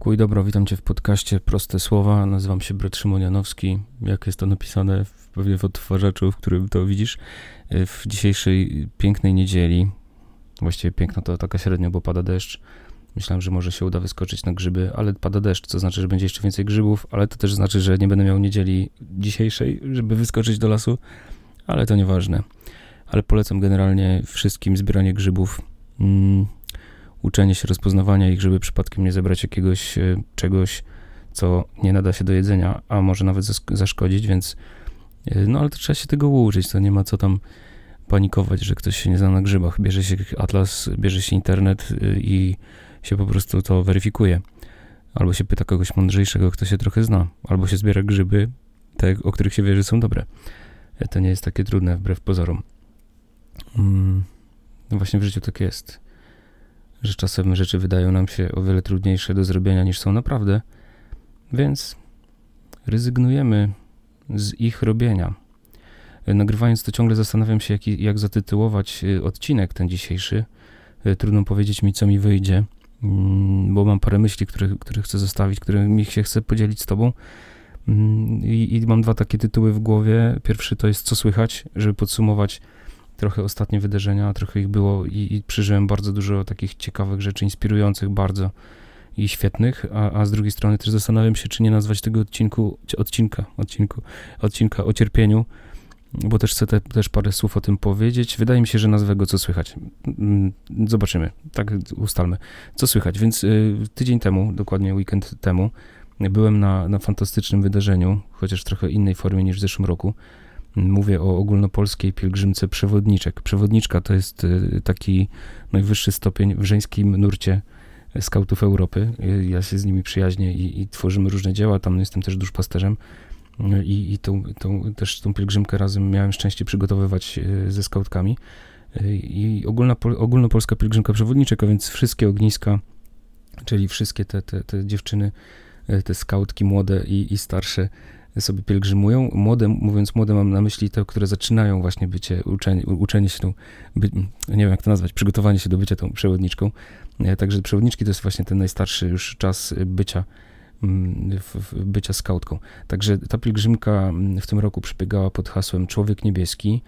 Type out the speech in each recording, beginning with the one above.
Pokój dobro, witam Cię w podcaście Proste Słowa. Nazywam się Bret Szymonianowski. Jak jest to napisane w, pewnie w odtwarzaczu, w którym to widzisz. W dzisiejszej pięknej niedzieli, właściwie piękno to taka średnio, bo pada deszcz. Myślałem, że może się uda wyskoczyć na grzyby, ale pada deszcz, co znaczy, że będzie jeszcze więcej grzybów, ale to też znaczy, że nie będę miał niedzieli dzisiejszej, żeby wyskoczyć do lasu, ale to nieważne. Ale polecam generalnie wszystkim zbieranie grzybów. Mm uczenie się rozpoznawania ich, żeby przypadkiem nie zebrać jakiegoś e, czegoś, co nie nada się do jedzenia, a może nawet zaszkodzić, więc e, no ale to trzeba się tego uczyć, to nie ma co tam panikować, że ktoś się nie zna na grzybach. Bierze się atlas, bierze się internet e, i się po prostu to weryfikuje. Albo się pyta kogoś mądrzejszego, kto się trochę zna, albo się zbiera grzyby, te, o których się wie, że są dobre. To nie jest takie trudne, wbrew pozorom. Mm, no właśnie w życiu tak jest że czasem rzeczy wydają nam się o wiele trudniejsze do zrobienia niż są naprawdę, więc rezygnujemy z ich robienia. Nagrywając to ciągle zastanawiam się, jak, jak zatytułować y, odcinek ten dzisiejszy. Y, trudno powiedzieć mi, co mi wyjdzie, mm, bo mam parę myśli, które, które chcę zostawić, którymi się chcę podzielić z Tobą. Mm, I, I mam dwa takie tytuły w głowie. Pierwszy to jest Co słychać, żeby podsumować trochę ostatnie wydarzenia, trochę ich było i, i przeżyłem bardzo dużo takich ciekawych rzeczy, inspirujących bardzo i świetnych, a, a z drugiej strony też zastanawiam się, czy nie nazwać tego odcinku, odcinka, odcinku, odcinka o cierpieniu, bo też chcę te, też parę słów o tym powiedzieć. Wydaje mi się, że nazwę go Co Słychać. Mm, zobaczymy, tak ustalmy. Co słychać? Więc y, tydzień temu, dokładnie weekend temu, byłem na, na fantastycznym wydarzeniu, chociaż w trochę innej formie niż w zeszłym roku. Mówię o ogólnopolskiej pielgrzymce przewodniczek. Przewodniczka to jest y, taki najwyższy stopień w żeńskim nurcie skautów Europy. Y, ja się z nimi przyjaźnię i, i tworzymy różne dzieła. Tam jestem też duszpasterzem. Y, I, i tą, tą, też tą pielgrzymkę razem miałem szczęście przygotowywać ze skautkami. I ogólna, ogólnopolska pielgrzymka przewodniczek, a więc wszystkie ogniska, czyli wszystkie te, te, te dziewczyny, te skautki młode i, i starsze, sobie pielgrzymują. Młode, mówiąc młode, mam na myśli te, które zaczynają właśnie bycie, uczenie, uczenie się tą, by, nie wiem jak to nazwać, przygotowanie się do bycia tą przewodniczką. E, także przewodniczki to jest właśnie ten najstarszy już czas bycia mm, bycia skautką. Także ta pielgrzymka mm, w tym roku przebiegała pod hasłem Człowiek Niebieski.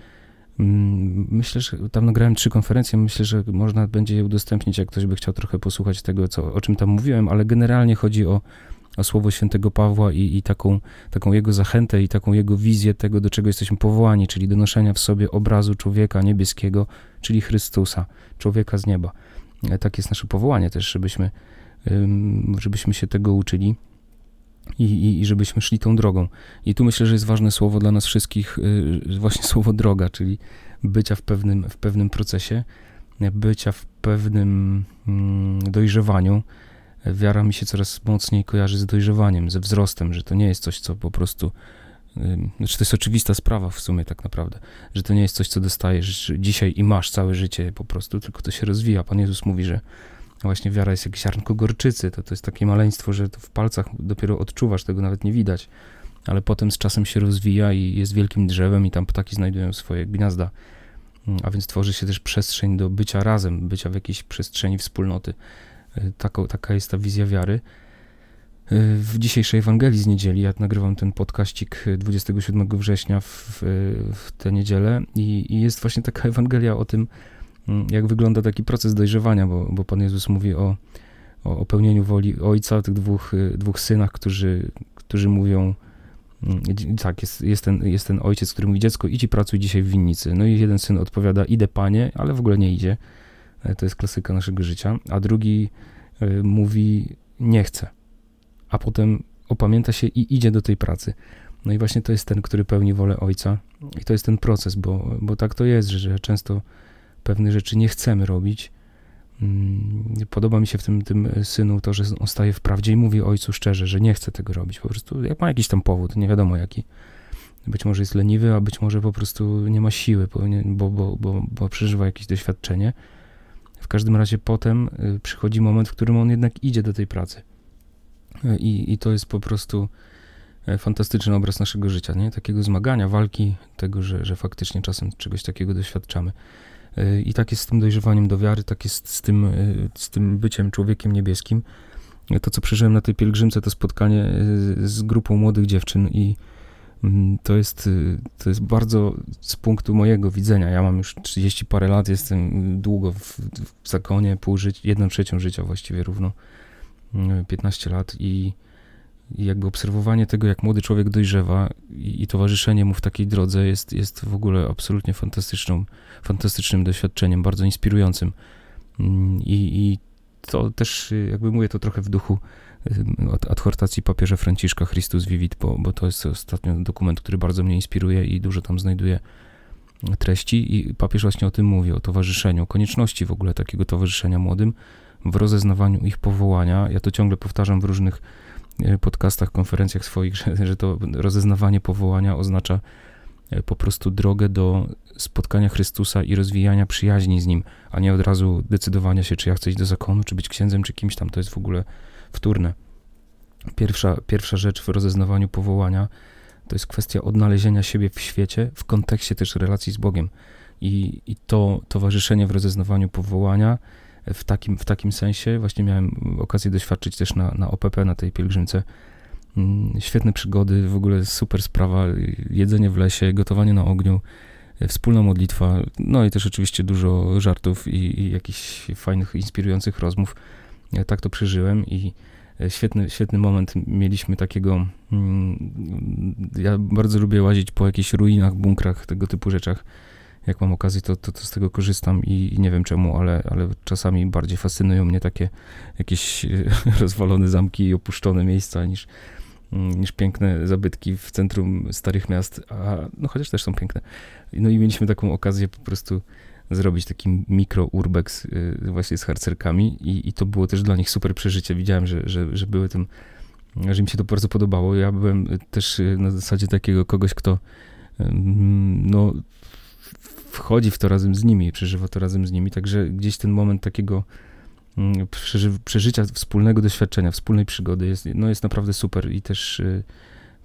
Mm, myślę, że tam nagrałem trzy konferencje. Myślę, że można będzie je udostępnić, jak ktoś by chciał trochę posłuchać tego, co, o czym tam mówiłem, ale generalnie chodzi o o słowo świętego Pawła i, i taką, taką jego zachętę i taką jego wizję tego, do czego jesteśmy powołani, czyli do noszenia w sobie obrazu człowieka niebieskiego, czyli Chrystusa, człowieka z nieba. E, tak jest nasze powołanie też, żebyśmy, żebyśmy się tego uczyli. I, i, i, żebyśmy szli tą drogą. I tu myślę, że jest ważne słowo dla nas wszystkich, y, właśnie słowo droga, czyli bycia w pewnym, w pewnym procesie, bycia w pewnym mm, dojrzewaniu, wiara mi się coraz mocniej kojarzy z dojrzewaniem, ze wzrostem, że to nie jest coś, co po prostu. Znaczy, to jest oczywista sprawa w sumie, tak naprawdę, że to nie jest coś, co dostajesz dzisiaj i masz całe życie po prostu, tylko to się rozwija. Pan Jezus mówi, że właśnie wiara jest jak ziarnko gorczycy, to, to jest takie maleństwo, że to w palcach dopiero odczuwasz, tego nawet nie widać, ale potem z czasem się rozwija i jest wielkim drzewem i tam ptaki znajdują swoje gniazda, a więc tworzy się też przestrzeń do bycia razem, bycia w jakiejś przestrzeni wspólnoty. Taka, taka jest ta wizja wiary. W dzisiejszej Ewangelii z niedzieli, ja nagrywam ten podkaścik 27 września w, w tę niedzielę i, i, jest właśnie taka Ewangelia o tym, mm, jak wygląda taki proces dojrzewania, bo, bo Pan Jezus mówi o, o, o pełnieniu woli Ojca, tych dwóch, dwóch synach, którzy, którzy mówią, mm, tak, jest, jest, ten, jest ten ojciec, który mówi, dziecko, idź i pracuj dzisiaj w winnicy. No i jeden syn odpowiada, idę panie, ale w ogóle nie idzie. E, to jest klasyka naszego życia, a drugi e, mówi nie chce, a potem opamięta się i idzie do tej pracy. No i właśnie to jest ten, który pełni wolę ojca i to jest ten proces, bo, bo tak to jest, że, często pewne rzeczy nie chcemy robić. Mm, podoba mi się w tym, tym synu to, że on staje w prawdzie i mówi ojcu szczerze, że nie chce tego robić. Po prostu jak ma jakiś tam powód, nie wiadomo jaki. Być może jest leniwy, a być może po prostu nie ma siły, bo, bo, bo, bo przeżywa jakieś doświadczenie każdym razie potem y, przychodzi moment, w którym on jednak idzie do tej pracy. Y, I, i to jest po prostu e, fantastyczny obraz naszego życia, nie? Takiego zmagania, walki, tego, że, że faktycznie czasem czegoś takiego doświadczamy. Y, I tak jest z tym dojrzewaniem do wiary, tak jest z tym, z tym byciem człowiekiem niebieskim. to, co przeżyłem na tej pielgrzymce, to spotkanie z grupą młodych dziewczyn i to jest, to jest bardzo z punktu mojego widzenia. Ja mam już 30 parę lat, jestem długo w, w zakonie, pół życia, jedną trzecią życia właściwie równo, 15 lat i i jakby obserwowanie tego, jak młody człowiek dojrzewa i, i, towarzyszenie mu w takiej drodze jest, jest w ogóle absolutnie fantastyczną, fantastycznym doświadczeniem, bardzo inspirującym. Mm, I, I, to też, jakby mówię to trochę w duchu adhortacji papieża Franciszka Christus Vivit, bo, bo to jest ostatnio dokument, który bardzo mnie inspiruje i dużo tam znajduje treści i papież właśnie o tym mówi, o towarzyszeniu, o konieczności w ogóle takiego towarzyszenia młodym, w rozeznawaniu ich powołania. Ja to ciągle powtarzam w różnych E, podcastach, konferencjach swoich, że, że to rozeznawanie powołania oznacza po prostu drogę do spotkania Chrystusa i rozwijania przyjaźni z Nim, a nie od razu decydowania się, czy ja chcę iść do zakonu, czy być księdzem, czy kimś tam. To jest w ogóle wtórne. Pierwsza, pierwsza rzecz w rozeznawaniu powołania to jest kwestia odnalezienia siebie w świecie, w kontekście też relacji z Bogiem. I, i to towarzyszenie w rozeznawaniu powołania w takim, w takim sensie. Właśnie miałem okazję doświadczyć też na, na OPP, na tej pielgrzymce. Mm, świetne przygody, w ogóle super sprawa, jedzenie w lesie, gotowanie na ogniu, wspólna modlitwa, no i też oczywiście dużo żartów i, i jakichś fajnych, inspirujących rozmów. Tak to przeżyłem i świetny, świetny moment mieliśmy takiego. Mm, ja bardzo lubię łazić po jakichś ruinach, bunkrach, tego typu rzeczach jak mam okazję, to, to, to z tego korzystam i, i, nie wiem czemu, ale, ale czasami bardziej fascynują mnie takie jakieś rozwalone zamki i opuszczone miejsca niż, niż piękne zabytki w centrum starych miast, a no chociaż też są piękne. No i mieliśmy taką okazję po prostu zrobić taki mikro urbex y, właśnie z harcerkami i, i to było też dla nich super przeżycie. Widziałem, że, że, że były tym, że im się to bardzo podobało. Ja byłem też y, na zasadzie takiego kogoś, kto no wchodzi w to razem z nimi, przeżywa to razem z nimi, także gdzieś ten moment takiego mm, przeży przeżycia wspólnego doświadczenia, wspólnej przygody jest, no jest naprawdę super i też y,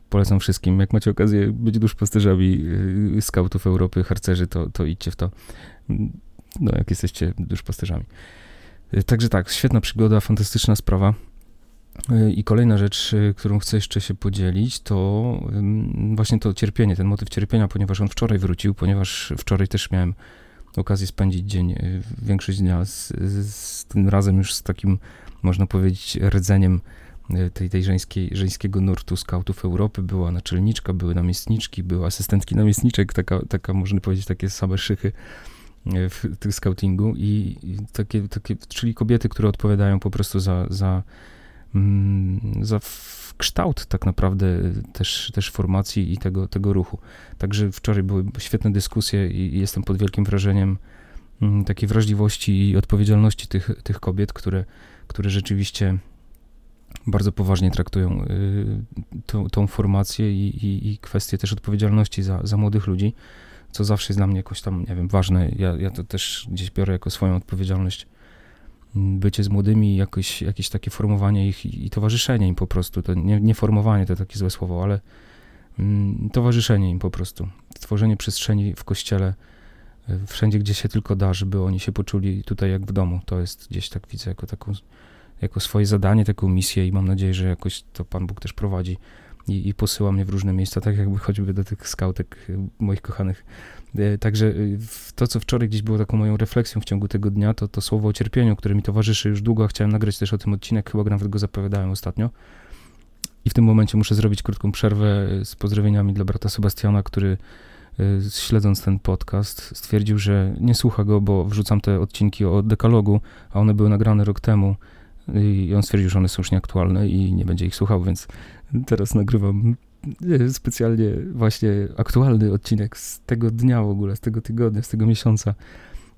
polecam wszystkim. Jak macie okazję być duszpasterzami y, skautów Europy, harcerzy, to, to idźcie w to, no jak jesteście duszpasterzami. Y, także tak, świetna przygoda, fantastyczna sprawa. I kolejna rzecz, którą chcę jeszcze się podzielić, to właśnie to cierpienie, ten motyw cierpienia, ponieważ on wczoraj wrócił, ponieważ wczoraj też miałem okazję spędzić dzień, y, większość dnia z, z tym razem już z takim, można powiedzieć, rdzeniem y, tej, tej żeńskiej, żeńskiego nurtu skautów Europy. Była naczelniczka, były namiestniczki, były asystentki namiestniczek, taka, taka można powiedzieć, takie same szychy w tym scoutingu i, i takie, takie, czyli kobiety, które odpowiadają po prostu za, za Mm, za kształt tak naprawdę też, też formacji i tego, tego ruchu. Także wczoraj były świetne dyskusje i jestem pod wielkim wrażeniem mm, takiej wrażliwości i odpowiedzialności tych, tych kobiet, które, które rzeczywiście bardzo poważnie traktują y, tą, tą formację i, i, i kwestię też odpowiedzialności za, za młodych ludzi, co zawsze jest dla mnie jakoś tam, nie wiem, ważne. Ja, ja to też gdzieś biorę jako swoją odpowiedzialność bycie z młodymi, jakoś, jakieś takie formowanie ich i, i towarzyszenie im po prostu. To nie, nie, formowanie to takie złe słowo, ale mm, towarzyszenie im po prostu. Stworzenie przestrzeni w kościele, y, wszędzie, gdzie się tylko da, żeby oni się poczuli tutaj jak w domu. To jest gdzieś tak widzę jako taką, jako swoje zadanie, taką misję i mam nadzieję, że jakoś to Pan Bóg też prowadzi i, i posyła mnie w różne miejsca, tak jakby choćby do tych skautek y, moich kochanych także y, to, co wczoraj gdzieś było taką moją refleksją w ciągu tego dnia, to to słowo o cierpieniu, które mi towarzyszy już długo. Chciałem nagrać też o tym odcinek, chyba nawet go zapowiadałem ostatnio. I w tym momencie muszę zrobić krótką przerwę z pozdrowieniami dla brata Sebastiana, który y, śledząc ten podcast stwierdził, że nie słucha go, bo wrzucam te odcinki o dekalogu, a one były nagrane rok temu i on stwierdził, że one są już nieaktualne i nie będzie ich słuchał, więc teraz nagrywam specjalnie właśnie aktualny odcinek z tego dnia w ogóle, z tego tygodnia, z tego miesiąca,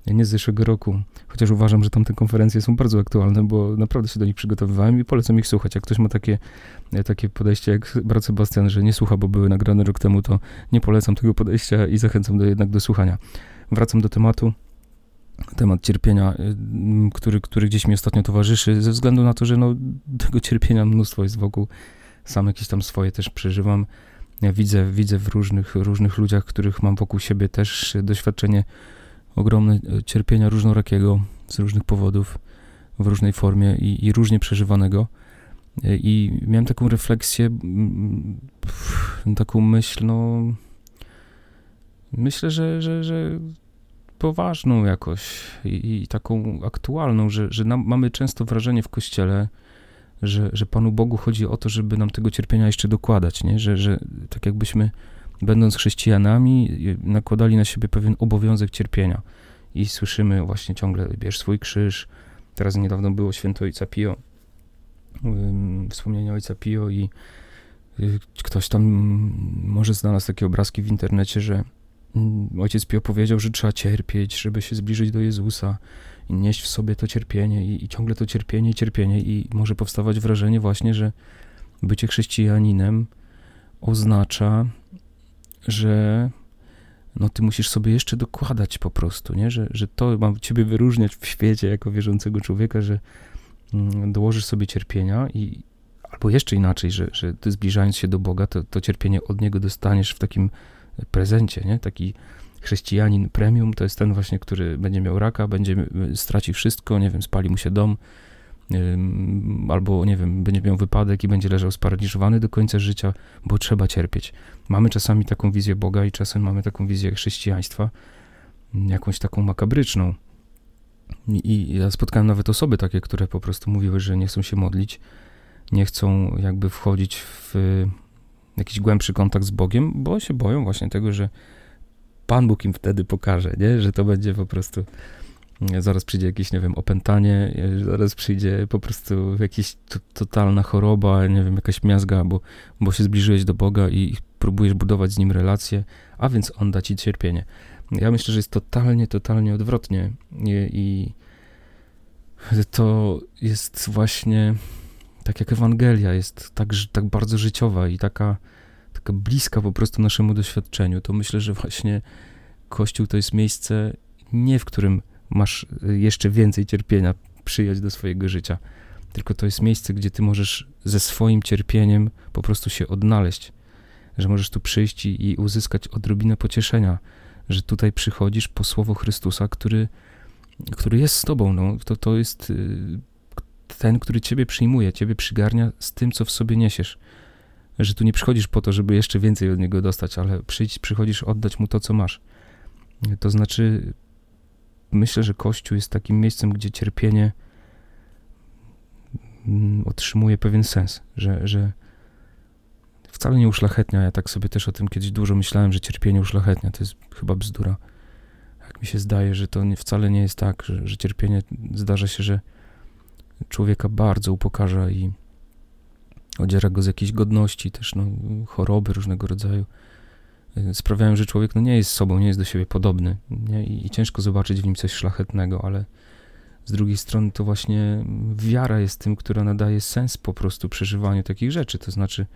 nie z zeszłego roku. Chociaż uważam, że tamte konferencje są bardzo aktualne, bo naprawdę się do nich przygotowywałem i polecam ich słuchać. Jak ktoś ma takie, takie podejście jak brat Sebastian, że nie słucha, bo były nagrane rok temu, to nie polecam tego podejścia i zachęcam do, jednak do słuchania. Wracam do tematu temat cierpienia, y, który, który gdzieś mi ostatnio towarzyszy, ze względu na to, że no, tego cierpienia mnóstwo jest wokół sam jakieś tam swoje też przeżywam. Ja widzę, widzę w różnych, różnych ludziach, których mam wokół siebie też doświadczenie ogromne e, cierpienia różnorakiego z różnych powodów, w różnej formie i, i różnie przeżywanego. I miałem taką refleksję, taką myśl, no. Myślę, że, że, że poważną jakoś i, i taką aktualną, że, że nam, mamy często wrażenie w kościele, że, że Panu Bogu chodzi o to, żeby nam tego cierpienia jeszcze dokładać, nie? Że, że tak jakbyśmy, będąc chrześcijanami, nakładali na siebie pewien obowiązek cierpienia. I słyszymy właśnie ciągle, bierz swój krzyż. Teraz niedawno było święto Ojca Pio, wspomnienie Ojca Pio i y, ktoś tam może znalazł takie obrazki w internecie, że mm, Ojciec Pio powiedział, że trzeba cierpieć, żeby się zbliżyć do Jezusa i nieść w sobie to cierpienie i, i ciągle to cierpienie cierpienie i może powstawać wrażenie właśnie, że bycie chrześcijaninem oznacza, że no ty musisz sobie jeszcze dokładać po prostu, nie? Że, że to mam ciebie wyróżniać w świecie jako wierzącego człowieka, że mm, dołożysz sobie cierpienia i albo jeszcze inaczej, że, że ty zbliżając się do Boga, to, to cierpienie od Niego dostaniesz w takim prezencie, nie? Taki chrześcijanin premium to jest ten właśnie, który będzie miał raka, będzie straci wszystko, nie wiem, spali mu się dom, albo nie wiem, będzie miał wypadek i będzie leżał sparaliżowany do końca życia, bo trzeba cierpieć. Mamy czasami taką wizję Boga i czasem mamy taką wizję chrześcijaństwa, jakąś taką makabryczną. I ja spotkałem nawet osoby takie, które po prostu mówiły, że nie chcą się modlić, nie chcą jakby wchodzić w jakiś głębszy kontakt z Bogiem, bo się boją właśnie tego, że Pan Bóg im wtedy pokaże, nie? że to będzie po prostu zaraz przyjdzie jakieś, nie wiem, opętanie, zaraz przyjdzie po prostu jakaś totalna choroba, nie wiem, jakaś miazga, bo, bo się zbliżyłeś do Boga i próbujesz budować z Nim relacje, a więc On da ci cierpienie. Ja myślę, że jest totalnie, totalnie odwrotnie i, i to jest właśnie tak jak Ewangelia jest tak, tak bardzo życiowa i taka, taka bliska po prostu naszemu doświadczeniu, to myślę, że właśnie Kościół to jest miejsce nie w którym masz y, jeszcze więcej cierpienia przyjąć do swojego życia. Tylko to jest miejsce, gdzie ty możesz ze swoim cierpieniem po prostu się odnaleźć. Że możesz tu przyjść i, uzyskać odrobinę pocieszenia, że tutaj przychodzisz po słowo Chrystusa, który, który jest z tobą. No. To, to jest y, ten, który ciebie przyjmuje, ciebie przygarnia z tym, co w sobie niesiesz. Że tu nie przychodzisz po to, żeby jeszcze więcej od niego dostać, ale przyjdź, przychodzisz oddać mu to, co masz. To znaczy, myślę, że Kościół jest takim miejscem, gdzie cierpienie mm, otrzymuje pewien sens, że, że wcale nie uszlachetnia. Ja tak sobie też o tym kiedyś dużo myślałem, że cierpienie uszlachetnia. To jest chyba bzdura. Jak mi się zdaje, że to wcale nie jest tak, że, że cierpienie zdarza się, że człowieka bardzo upokarza i odziera go z jakiejś godności, też no, choroby różnego rodzaju. Y, sprawiają, że człowiek no, nie jest sobą, nie jest do siebie podobny nie? I, I, ciężko zobaczyć w nim coś szlachetnego, ale z drugiej strony to właśnie wiara jest tym, która nadaje sens po prostu przeżywaniu takich rzeczy, to znaczy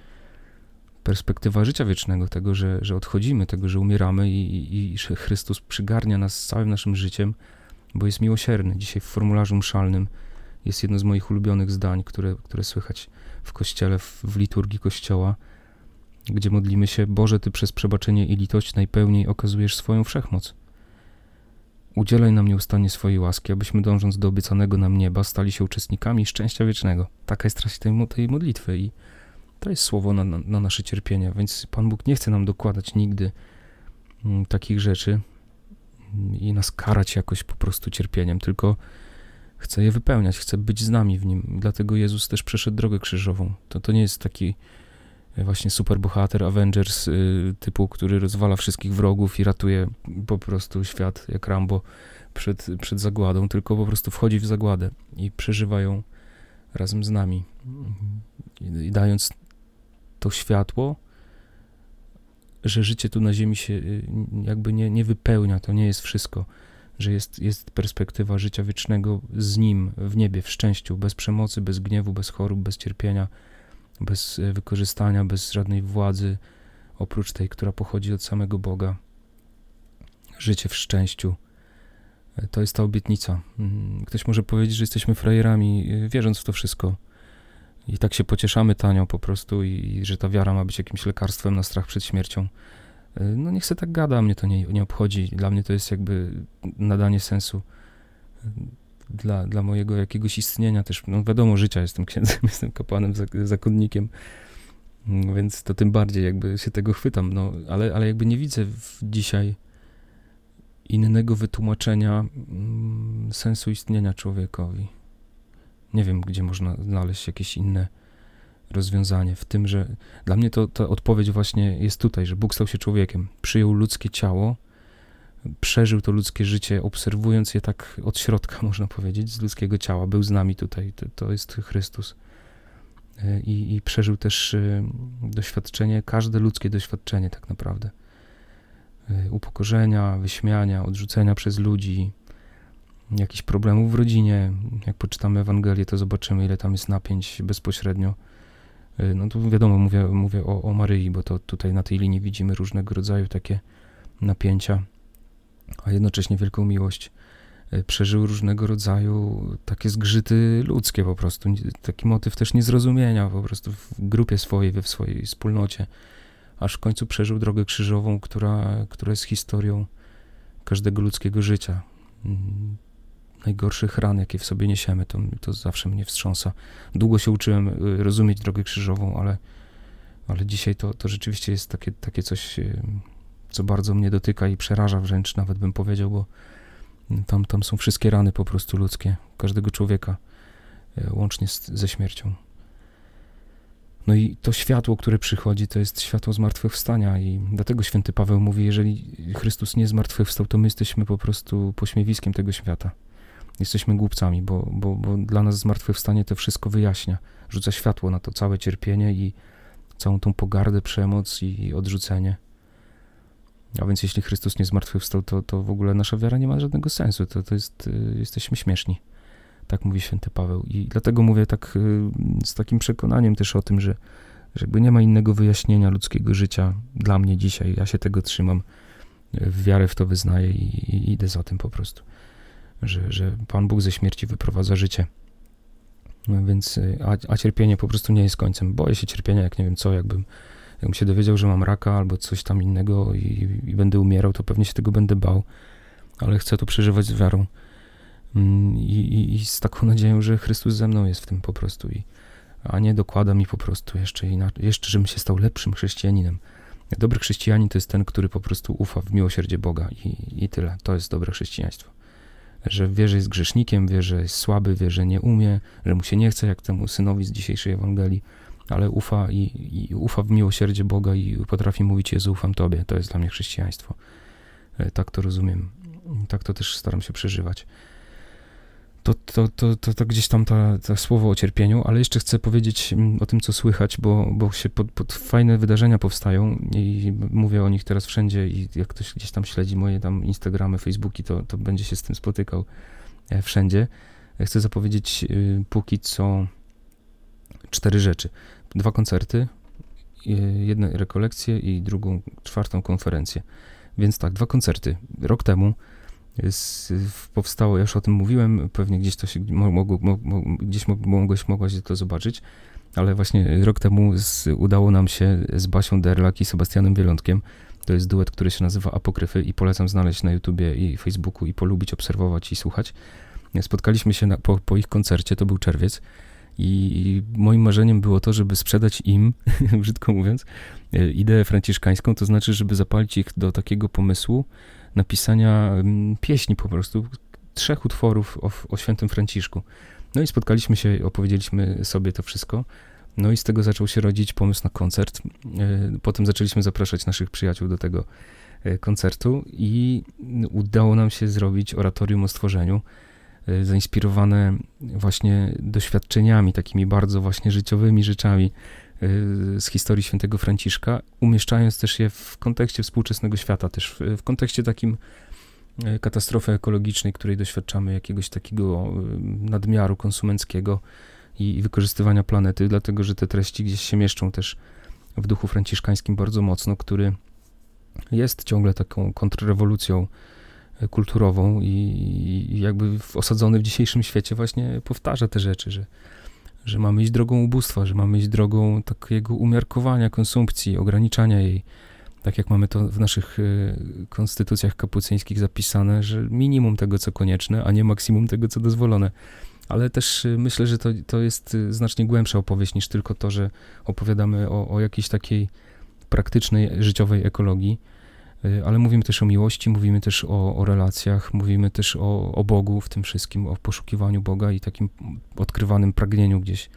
perspektywa życia wiecznego, tego, że, że odchodzimy, tego, że umieramy i, i, i że Chrystus przygarnia nas całym naszym życiem, bo jest miłosierny. Dzisiaj w formularzu mszalnym jest jedno z moich ulubionych zdań, które, które słychać w kościele, w, liturgii kościoła, gdzie modlimy się, Boże, Ty przez przebaczenie i litość najpełniej okazujesz swoją wszechmoc. Udzielaj nam nieustannie swojej łaski, abyśmy dążąc do obiecanego nam nieba stali się uczestnikami szczęścia wiecznego. Taka jest treść tej, tej modlitwy i to jest słowo na, na, na, nasze cierpienia, więc Pan Bóg nie chce nam dokładać nigdy mm, takich rzeczy i nas karać jakoś po prostu cierpieniem, tylko chce je wypełniać, chce być z nami w nim. Dlatego Jezus też przeszedł drogę krzyżową. To, to nie jest taki właśnie superbohater Avengers y, typu, który rozwala wszystkich wrogów i ratuje po prostu świat jak Rambo przed, przed zagładą, tylko po prostu wchodzi w zagładę i przeżywa ją razem z nami. I dając to światło, że życie tu na ziemi się y, jakby nie, nie wypełnia, to nie jest wszystko, że jest, jest perspektywa życia wiecznego z Nim w niebie, w szczęściu, bez przemocy, bez gniewu, bez chorób, bez cierpienia, bez e, wykorzystania, bez żadnej władzy, oprócz tej, która pochodzi od samego Boga. Życie w szczęściu. E, to jest ta obietnica. Mm, ktoś może powiedzieć, że jesteśmy frajerami, e, wierząc w to wszystko. I tak się pocieszamy tanio po prostu, i, i że ta wiara ma być jakimś lekarstwem na strach przed śmiercią. No niech se tak gada, mnie to nie, nie obchodzi. Dla mnie to jest jakby nadanie sensu dla, dla mojego jakiegoś istnienia też, no wiadomo, życia jestem księdzem, jestem kapłanem, zakonnikiem, mm, więc to tym bardziej jakby się tego chwytam, no, ale, ale jakby nie widzę dzisiaj innego wytłumaczenia mm, sensu istnienia człowiekowi. Nie wiem, gdzie można znaleźć jakieś inne rozwiązanie w tym, że dla mnie to ta odpowiedź właśnie jest tutaj, że Bóg stał się człowiekiem, przyjął ludzkie ciało, przeżył to ludzkie życie, obserwując je tak od środka, można powiedzieć, z ludzkiego ciała. Był z nami tutaj, to, to jest Chrystus. E, I, I, przeżył też e, doświadczenie, każde ludzkie doświadczenie, tak naprawdę. E, upokorzenia, wyśmiania, odrzucenia przez ludzi, jakichś problemów w rodzinie. Jak poczytamy Ewangelię, to zobaczymy, ile tam jest napięć bezpośrednio. No tu wiadomo, mówię, mówię o, o Maryi, bo to tutaj na tej linii widzimy różnego rodzaju takie napięcia a jednocześnie wielką miłość. E, przeżył różnego rodzaju takie zgrzyty ludzkie po prostu, taki motyw też niezrozumienia po prostu w grupie swojej, we w swojej wspólnocie, aż w końcu przeżył drogę krzyżową, która, która jest historią każdego ludzkiego życia. Najgorszych ran, jakie w sobie niesiemy, to, to zawsze mnie wstrząsa. Długo się uczyłem y, rozumieć drogę krzyżową, ale, ale dzisiaj to, to rzeczywiście jest takie, takie coś y, co bardzo mnie dotyka i przeraża wręcz, nawet bym powiedział, bo tam, tam są wszystkie rany po prostu ludzkie, każdego człowieka, łącznie z, ze śmiercią. No i to światło, które przychodzi, to jest światło zmartwychwstania i dlatego święty Paweł mówi, jeżeli Chrystus nie zmartwychwstał, to my jesteśmy po prostu pośmiewiskiem tego świata. Jesteśmy głupcami, bo, bo, bo dla nas zmartwychwstanie to wszystko wyjaśnia, rzuca światło na to całe cierpienie i całą tą pogardę, przemoc i odrzucenie. A więc jeśli Chrystus nie zmartwychwstał, to, to w ogóle nasza wiara nie ma żadnego sensu. To, to jest, y, jesteśmy śmieszni. Tak mówi święty Paweł. I dlatego mówię tak y, z takim przekonaniem też o tym, że, że jakby nie ma innego wyjaśnienia ludzkiego życia dla mnie dzisiaj. Ja się tego trzymam, w wiarę w to wyznaję i, i idę za tym po prostu. Że, że Pan Bóg ze śmierci wyprowadza życie. No więc, y, a, a cierpienie po prostu nie jest końcem. Boję się cierpienia, jak nie wiem co, jakbym Jakbym się dowiedział, że mam raka albo coś tam innego i, i będę umierał, to pewnie się tego będę bał, ale chcę to przeżywać z wiarą. Mm, I, i, I, z taką nadzieją, że Chrystus ze mną jest w tym po prostu, i, a nie dokłada mi po prostu jeszcze, inaczej, jeszcze, żebym się stał lepszym chrześcijaninem. Dobry chrześcijanin to jest ten, który po prostu ufa w miłosierdzie Boga i, i tyle. To jest dobre chrześcijaństwo. Że wie, że jest grzesznikiem, wie, że jest słaby, wie, że nie umie, że mu się nie chce, jak temu synowi z dzisiejszej Ewangelii, ale ufa i, i, ufa w miłosierdzie Boga i potrafi mówić Jezu, ufam Tobie. To jest dla mnie chrześcijaństwo. E, tak to rozumiem. Tak to też staram się przeżywać. To, to, to, to, to gdzieś tam ta, ta słowo o cierpieniu, ale jeszcze chcę powiedzieć mm, o tym, co słychać, bo, bo się pod, pod fajne wydarzenia powstają i mówię o nich teraz wszędzie i jak ktoś gdzieś tam śledzi moje tam Instagramy, Facebooki, to, to będzie się z tym spotykał e, wszędzie. Chcę zapowiedzieć y, póki co cztery rzeczy. Dwa koncerty, jedne rekolekcje i drugą, czwartą konferencję. Więc tak, dwa koncerty. Rok temu powstało, ja już o tym mówiłem, pewnie gdzieś to się mogło, gdzieś mogłeś, mogłaś to zobaczyć, ale właśnie rok temu z, udało nam się z Basią Derlak i Sebastianem Wielątkiem, to jest duet, który się nazywa Apokryfy i polecam znaleźć na YouTubie i Facebooku i polubić, obserwować i słuchać. Spotkaliśmy się na, po, po ich koncercie, to był czerwiec, i moim marzeniem było to, żeby sprzedać im, brzydko mówiąc, e, ideę franciszkańską, to znaczy, żeby zapalić ich do takiego pomysłu napisania mm, pieśni po prostu, trzech utworów o, o świętym Franciszku. No i spotkaliśmy się, opowiedzieliśmy sobie to wszystko. No i z tego zaczął się rodzić pomysł na koncert. E, potem zaczęliśmy zapraszać naszych przyjaciół do tego e, koncertu i udało nam się zrobić oratorium o stworzeniu Y, zainspirowane właśnie doświadczeniami, takimi bardzo właśnie życiowymi rzeczami z historii świętego Franciszka, umieszczając też je w kontekście współczesnego świata, też w, w kontekście takim y, katastrofy ekologicznej, której doświadczamy, jakiegoś takiego nadmiaru konsumenckiego i, i wykorzystywania planety, dlatego że te treści gdzieś się mieszczą też w duchu franciszkańskim bardzo mocno, który jest ciągle taką kontrrewolucją kulturową i jakby osadzony w dzisiejszym świecie właśnie powtarza te rzeczy, że, że mamy iść drogą ubóstwa, że mamy iść drogą takiego umiarkowania konsumpcji, ograniczania jej. tak jak mamy to w naszych konstytucjach kapucyńskich zapisane, że minimum tego, co konieczne, a nie maksimum tego, co dozwolone. Ale też myślę, że to, to jest znacznie głębsza opowieść niż tylko to, że opowiadamy o, o jakiejś takiej praktycznej, życiowej ekologii Y, ale mówimy też o miłości, mówimy też o, o relacjach, mówimy też o, o Bogu w tym wszystkim, o poszukiwaniu Boga i takim odkrywanym pragnieniu gdzieś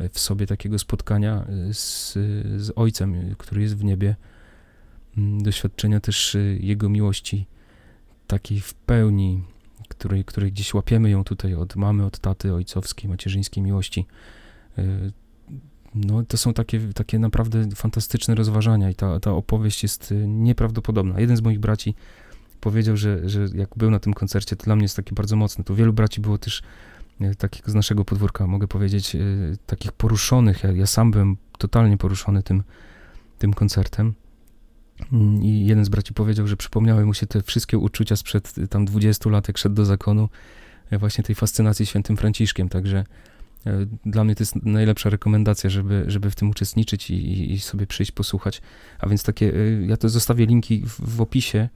y, w sobie takiego spotkania y, z, z Ojcem, który jest w niebie, mm, doświadczenia też Jego miłości takiej w pełni, której, której gdzieś łapiemy ją tutaj od mamy, od taty, ojcowskiej, macierzyńskiej miłości no, to są takie, takie naprawdę fantastyczne rozważania i ta, ta opowieść jest y, nieprawdopodobna. Jeden z moich braci powiedział, że, że jak był na tym koncercie, to dla mnie jest taki bardzo mocny. Tu wielu braci było też y, takiego z naszego podwórka, mogę powiedzieć, y, takich poruszonych. Ja, ja sam byłem totalnie poruszony tym, tym koncertem. Mm, I jeden z braci powiedział, że przypomniały mu się te wszystkie uczucia sprzed tam 20 lat, jak szedł do zakonu, właśnie tej fascynacji świętym Franciszkiem. Także dla mnie to jest najlepsza rekomendacja, żeby, żeby w tym uczestniczyć i, i sobie przyjść posłuchać. A więc takie, e, ja to zostawię linki w, w opisie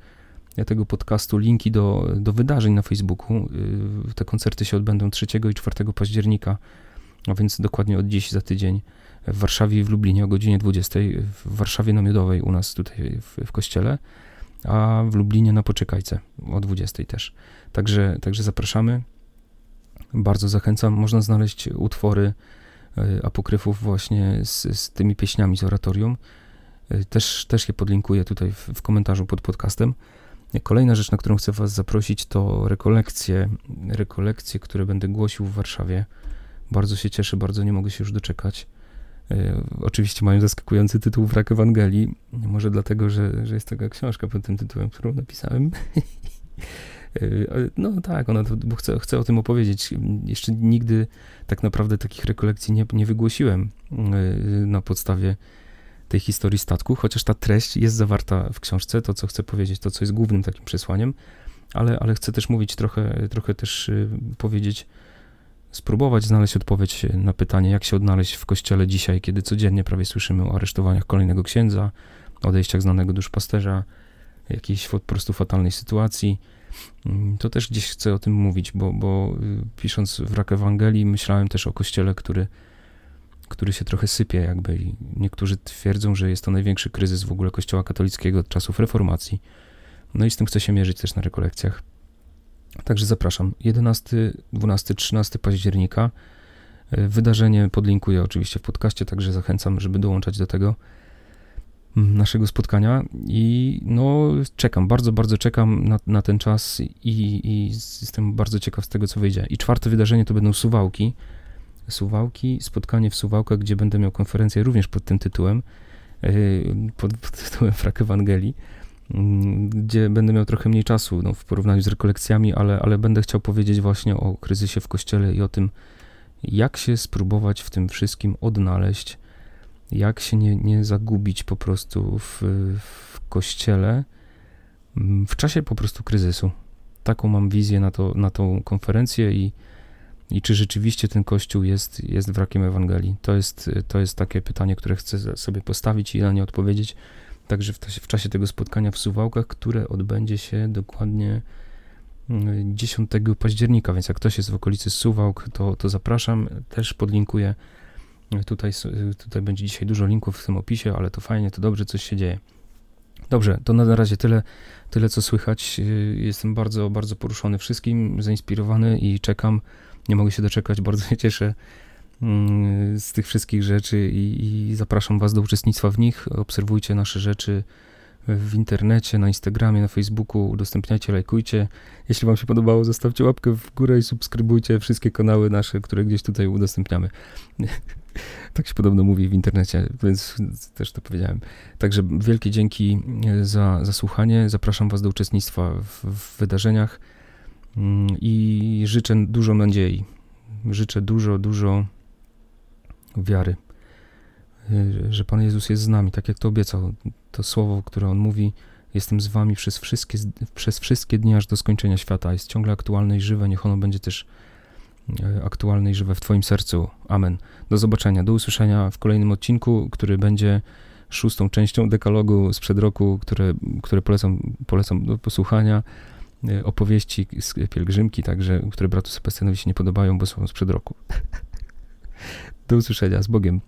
tego podcastu, linki do, do wydarzeń na Facebooku. E, te koncerty się odbędą 3 i 4 października, a więc dokładnie od dziś za tydzień w Warszawie i w Lublinie o godzinie 20, w Warszawie na Miodowej u nas tutaj w, w kościele, a w Lublinie na Poczekajce o 20 też. Także, także zapraszamy. Bardzo zachęcam. Można znaleźć utwory e, apokryfów właśnie z, z tymi pieśniami z oratorium. E, też, też je podlinkuję tutaj w, w komentarzu pod podcastem. Kolejna rzecz, na którą chcę Was zaprosić, to rekolekcje, rekolekcje, które będę głosił w Warszawie. Bardzo się cieszę, bardzo nie mogę się już doczekać. E, oczywiście mają zaskakujący tytuł Wrak Ewangelii. Może dlatego, że, że jest taka książka pod tym tytułem, którą napisałem. E, no tak, ona bo chcę, chcę o tym opowiedzieć. Jeszcze nigdy tak naprawdę takich rekolekcji nie, nie wygłosiłem e, na podstawie tej historii statku, chociaż ta treść jest zawarta w książce, to co chcę powiedzieć, to co jest głównym takim przesłaniem, ale, ale chcę też mówić trochę, trochę też e, powiedzieć, spróbować znaleźć odpowiedź na pytanie, jak się odnaleźć w kościele dzisiaj, kiedy codziennie prawie słyszymy o aresztowaniach kolejnego księdza, odejściach znanego duszpasterza, jakiejś po prostu fatalnej sytuacji, to też gdzieś chcę o tym mówić, bo, bo y, pisząc wrak Ewangelii, myślałem też o kościele, który, który się trochę sypie, jakby. I niektórzy twierdzą, że jest to największy kryzys w ogóle Kościoła katolickiego od czasów reformacji. No i z tym chcę się mierzyć też na rekolekcjach. Także zapraszam. 11, 12, 13 października. Y, wydarzenie podlinkuję oczywiście w podcaście, także zachęcam, żeby dołączać do tego naszego spotkania i no czekam, bardzo, bardzo czekam na, na ten czas i, i jestem bardzo ciekaw z tego, co wyjdzie. I czwarte wydarzenie to będą Suwałki. Suwałki, spotkanie w Suwałkach, gdzie będę miał konferencję również pod tym tytułem, e, pod, pod tytułem Frak Ewangelii, mm, gdzie będę miał trochę mniej czasu no, w porównaniu z rekolekcjami, ale, ale będę chciał powiedzieć właśnie o kryzysie w Kościele i o tym, jak się spróbować w tym wszystkim odnaleźć, jak się nie, nie zagubić po prostu w, w kościele mm, w czasie po prostu kryzysu. Taką mam wizję na, to, na tą konferencję i, i czy rzeczywiście ten kościół jest, jest wrakiem Ewangelii. To jest, to jest takie pytanie, które chcę sobie postawić i na nie odpowiedzieć. Także w, w czasie tego spotkania w Suwałkach, które odbędzie się dokładnie 10 mm, października, więc jak ktoś jest w okolicy Suwałk, to, to zapraszam. Też podlinkuję Tutaj, tutaj będzie dzisiaj dużo linków w tym opisie, ale to fajnie, to dobrze, coś się dzieje. Dobrze, to na razie tyle, tyle co słychać. Jestem bardzo, bardzo poruszony wszystkim, zainspirowany i czekam. Nie mogę się doczekać, bardzo się cieszę mm, z tych wszystkich rzeczy i, i zapraszam Was do uczestnictwa w nich. Obserwujcie nasze rzeczy w internecie, na Instagramie, na Facebooku, udostępniajcie, lajkujcie. Jeśli Wam się podobało, zostawcie łapkę w górę i subskrybujcie wszystkie kanały nasze, które gdzieś tutaj udostępniamy. tak się podobno mówi w internecie, więc też to powiedziałem. Także wielkie dzięki za, za słuchanie. Zapraszam Was do uczestnictwa w, w wydarzeniach mm, i życzę dużo nadziei. Życzę dużo, dużo wiary, że Pan Jezus jest z nami, tak jak to obiecał. To słowo, które On mówi, jestem z Wami przez wszystkie, przez wszystkie dni aż do skończenia świata. Jest ciągle aktualne i żywe. Niech ono będzie też E, aktualne i żywe w Twoim sercu. Amen. Do zobaczenia, do usłyszenia w kolejnym odcinku, który będzie szóstą częścią dekalogu sprzed roku, które, które polecam, polecam do posłuchania. Y, opowieści z pielgrzymki, także, które bratu Sebastianowi się nie podobają, bo są sprzed roku. Do usłyszenia, z Bogiem.